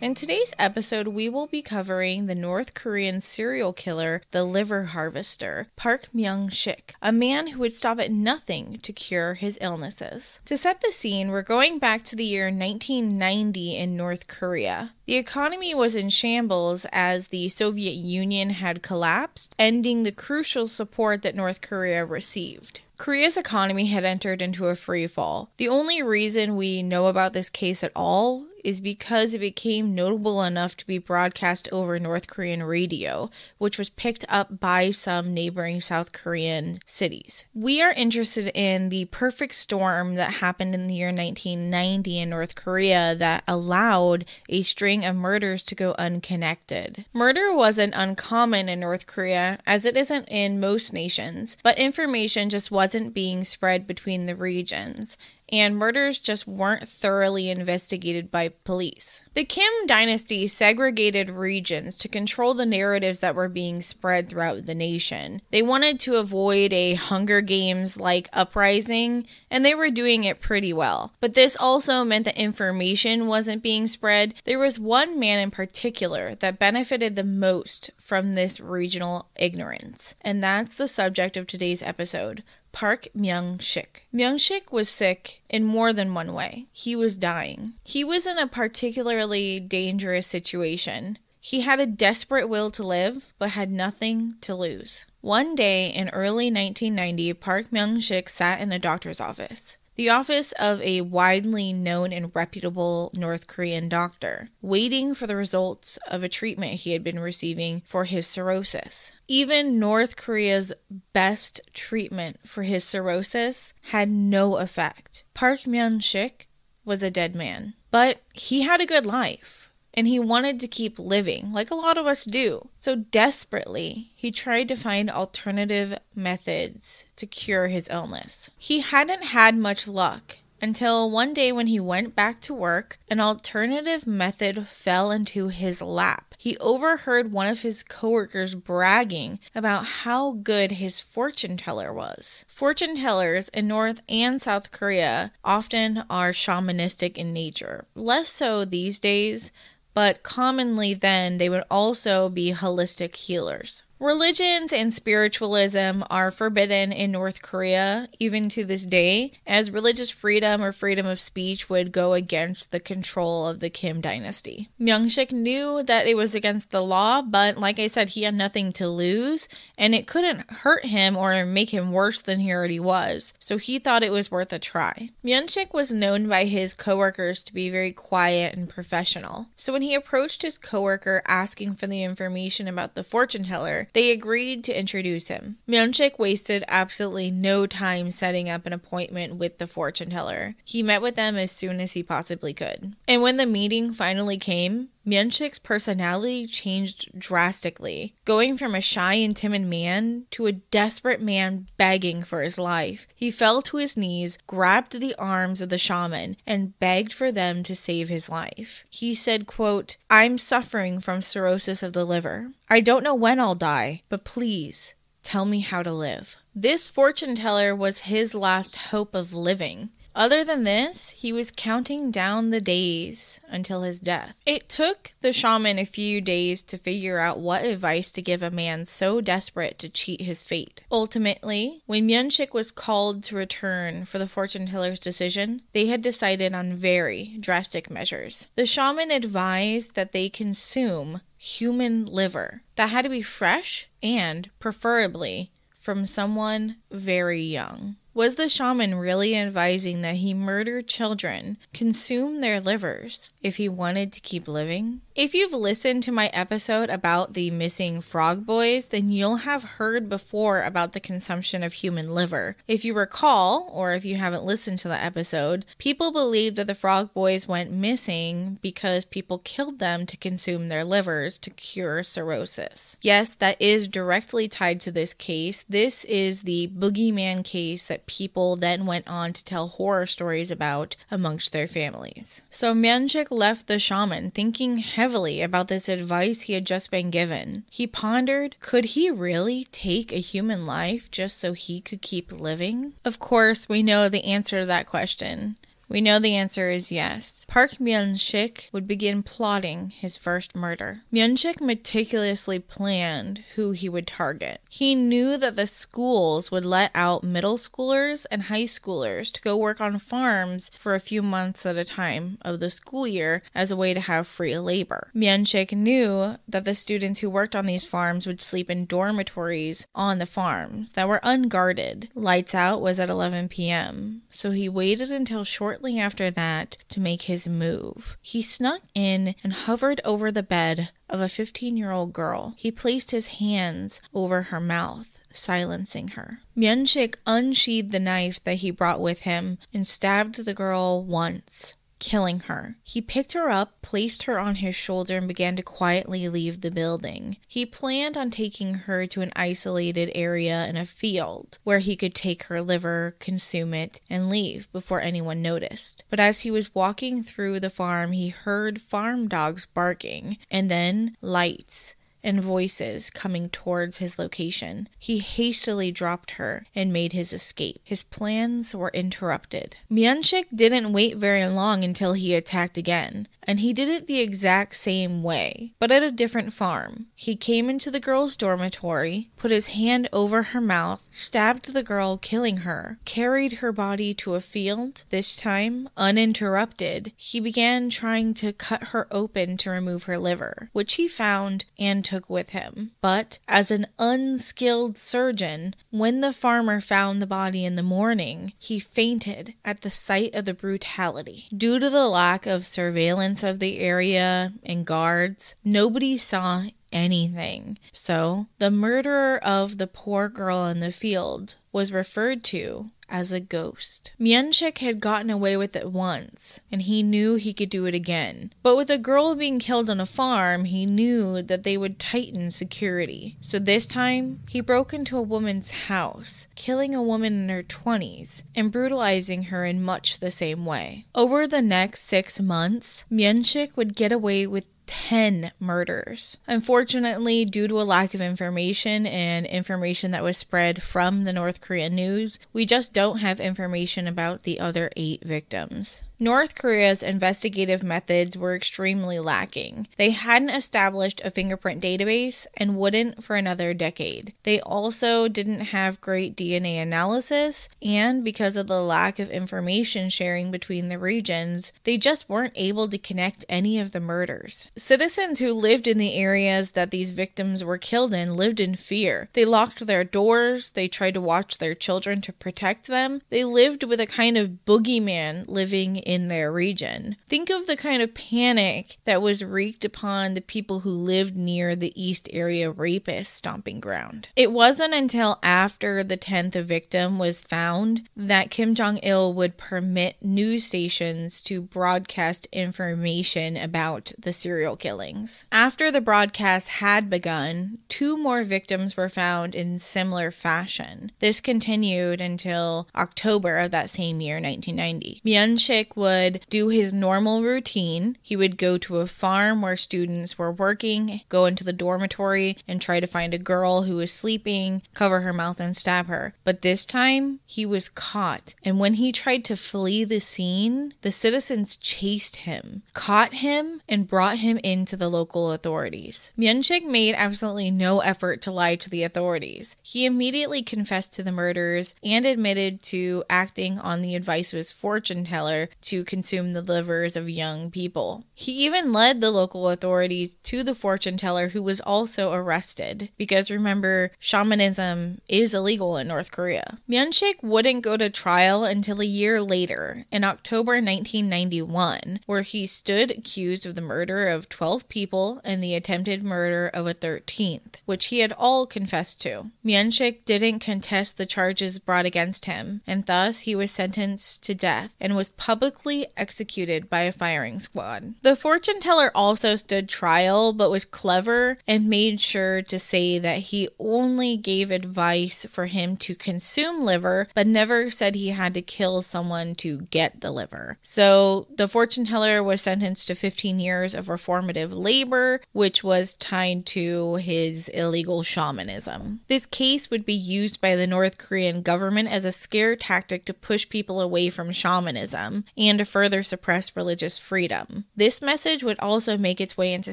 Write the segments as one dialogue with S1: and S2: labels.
S1: In today's episode, we will be covering the North Korean serial killer, the liver harvester, Park Myung Shik, a man who would stop at nothing to cure his illnesses. To set the scene, we're going back to the year 1990 in North Korea. The economy was in shambles as the Soviet Union had collapsed, ending the crucial support that North Korea received. Korea's economy had entered into a free fall. The only reason we know about this case at all is because it became notable enough to be broadcast over North Korean radio, which was picked up by some neighboring South Korean cities. We are interested in the perfect storm that happened in the year 1990 in North Korea that allowed a string of murders to go unconnected. Murder wasn't uncommon in North Korea, as it isn't in most nations, but information just wasn't being spread between the regions and murders just weren't thoroughly investigated by police. The Kim dynasty segregated regions to control the narratives that were being spread throughout the nation. They wanted to avoid a Hunger Games like uprising, and they were doing it pretty well. But this also meant that information wasn't being spread. There was one man in particular that benefited the most from this regional ignorance, and that's the subject of today's episode Park Myung Shik. Myung Shik was sick in more than one way. He was dying. He was in a particularly dangerous situation. He had a desperate will to live, but had nothing to lose. One day in early 1990, Park Myung Shik sat in a doctor's office the office of a widely known and reputable North Korean doctor, waiting for the results of a treatment he had been receiving for his cirrhosis. Even North Korea's best treatment for his cirrhosis had no effect. Park Myung Shik was a dead man, but he had a good life and he wanted to keep living, like a lot of us do. So desperately, he tried to find alternative methods to cure his illness. He hadn't had much luck until one day when he went back to work, an alternative method fell into his lap. He overheard one of his coworkers bragging about how good his fortune teller was. Fortune tellers in North and South Korea often are shamanistic in nature. Less so these days, but commonly then they would also be holistic healers. Religions and spiritualism are forbidden in North Korea even to this day, as religious freedom or freedom of speech would go against the control of the Kim dynasty. Myung-shik knew that it was against the law, but like I said, he had nothing to lose, and it couldn't hurt him or make him worse than he already was, so he thought it was worth a try. Myung-shik was known by his coworkers to be very quiet and professional, so when he approached his coworker asking for the information about the fortune teller, they agreed to introduce him. Myung-shik wasted absolutely no time setting up an appointment with the fortune teller. He met with them as soon as he possibly could. And when the meeting finally came, Myung-shik's personality changed drastically, going from a shy and timid man to a desperate man begging for his life. He fell to his knees, grabbed the arms of the shaman, and begged for them to save his life. He said, quote, I'm suffering from cirrhosis of the liver. I don't know when I'll die, but please tell me how to live. This fortune teller was his last hope of living. Other than this, he was counting down the days until his death. It took the shaman a few days to figure out what advice to give a man so desperate to cheat his fate. Ultimately, when Myung-shik was called to return for the fortune teller's decision, they had decided on very drastic measures. The shaman advised that they consume human liver that had to be fresh and preferably from someone very young. Was the shaman really advising that he murder children, consume their livers, if he wanted to keep living? If you've listened to my episode about the missing frog boys, then you'll have heard before about the consumption of human liver. If you recall, or if you haven't listened to the episode, people believe that the frog boys went missing because people killed them to consume their livers to cure cirrhosis. Yes, that is directly tied to this case. This is the boogeyman case that people then went on to tell horror stories about amongst their families. So Myung-shik left the shaman thinking heavily about this advice he had just been given. He pondered could he really take a human life just so he could keep living? Of course, we know the answer to that question. We know the answer is yes. Park Myung-shik would begin plotting his first murder. Myung-shik meticulously planned who he would target. He knew that the schools would let out middle schoolers and high schoolers to go work on farms for a few months at a time of the school year as a way to have free labor. Myung-shik knew that the students who worked on these farms would sleep in dormitories on the farms that were unguarded. Lights out was at 11 p.m., so he waited until shortly after that to make his move. He snuck in and hovered over the bed of a 15 year old girl. He placed his hands over her mouth silencing her. Myung-shik unsheathed the knife that he brought with him and stabbed the girl once killing her. He picked her up, placed her on his shoulder, and began to quietly leave the building. He planned on taking her to an isolated area in a field where he could take her liver, consume it, and leave before anyone noticed. But as he was walking through the farm, he heard farm dogs barking and then lights and voices coming towards his location. He hastily dropped her and made his escape. His plans were interrupted. Myung-shik didn't wait very long until he attacked again and he did it the exact same way, but at a different farm. He came into the girl's dormitory, put his hand over her mouth, stabbed the girl, killing her, carried her body to a field. This time, uninterrupted, he began trying to cut her open to remove her liver, which he found and took with him. But as an unskilled surgeon, when the farmer found the body in the morning, he fainted at the sight of the brutality. Due to the lack of surveillance of the area and guards. Nobody saw anything. So, the murderer of the poor girl in the field was referred to as a ghost. Myung-shik had gotten away with it once, and he knew he could do it again. But with a girl being killed on a farm, he knew that they would tighten security. So this time, he broke into a woman's house, killing a woman in her 20s and brutalizing her in much the same way. Over the next six months, Myung-shik would get away with 10 murders. Unfortunately, due to a lack of information and information that was spread from the North Korean news, we just don't have information about the other eight victims. North Korea's investigative methods were extremely lacking. They hadn't established a fingerprint database and wouldn't for another decade. They also didn't have great DNA analysis, and because of the lack of information sharing between the regions, they just weren't able to connect any of the murders. Citizens who lived in the areas that these victims were killed in lived in fear. They locked their doors, they tried to watch their children to protect them, they lived with a kind of boogeyman living in their region. Think of the kind of panic that was wreaked upon the people who lived near the East Area rapist stomping ground. It wasn't until after the 10th victim was found that Kim Jong il would permit news stations to broadcast information about the serial killings. After the broadcast had begun, two more victims were found in similar fashion. This continued until October of that same year, 1990. Myung-shik would do his normal routine. He would go to a farm where students were working, go into the dormitory, and try to find a girl who was sleeping, cover her mouth, and stab her. But this time, he was caught. And when he tried to flee the scene, the citizens chased him, caught him, and brought him into the local authorities. Myung-shik made absolutely no effort to lie to the authorities. He immediately confessed to the murders and admitted to acting on the advice of his fortune teller to consume the livers of young people. He even led the local authorities to the fortune teller who was also arrested because remember, shamanism is illegal in North Korea. Myung-shik wouldn't go to trial until a year later, in October 1991, where he stood accused of the murder of 12 people and the attempted murder of a 13th, which he had all confessed to. Myung-shik didn't contest the charges brought against him, and thus he was sentenced to death and was publicly executed by a firing squad. The fortune teller also stood trial but was clever and made sure to say that he only gave advice for him to consume liver but never said he had to kill someone to get the liver. So the fortune teller was sentenced to 15 years of reformative labor, which was tied to his illegal shamanism. This case would be used by the North Korean government as a scare tactic to push people away from shamanism and to further suppress religious freedom. This message would also make its way into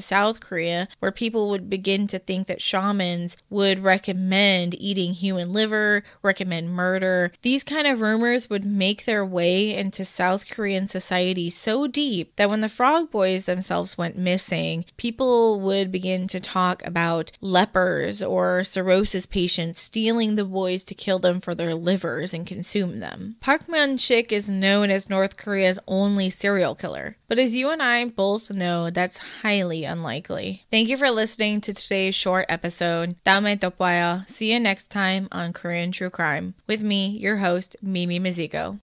S1: South Korea, where people would begin to think that shamans would recommend eating human liver, recommend murder. These kind of rumors would make their way into South Korean society so deep that when the Frog Boys themselves went missing, people would begin to talk about lepers or cirrhosis patients stealing the boys to kill them for their livers and consume them. Park Myung Shik is known as North Korea's only serial killer. But as you and I both know, that's highly unlikely. Thank you for listening to today's short episode. Dame Topaya. See you next time on Korean True Crime with me, your host, Mimi Mizuko.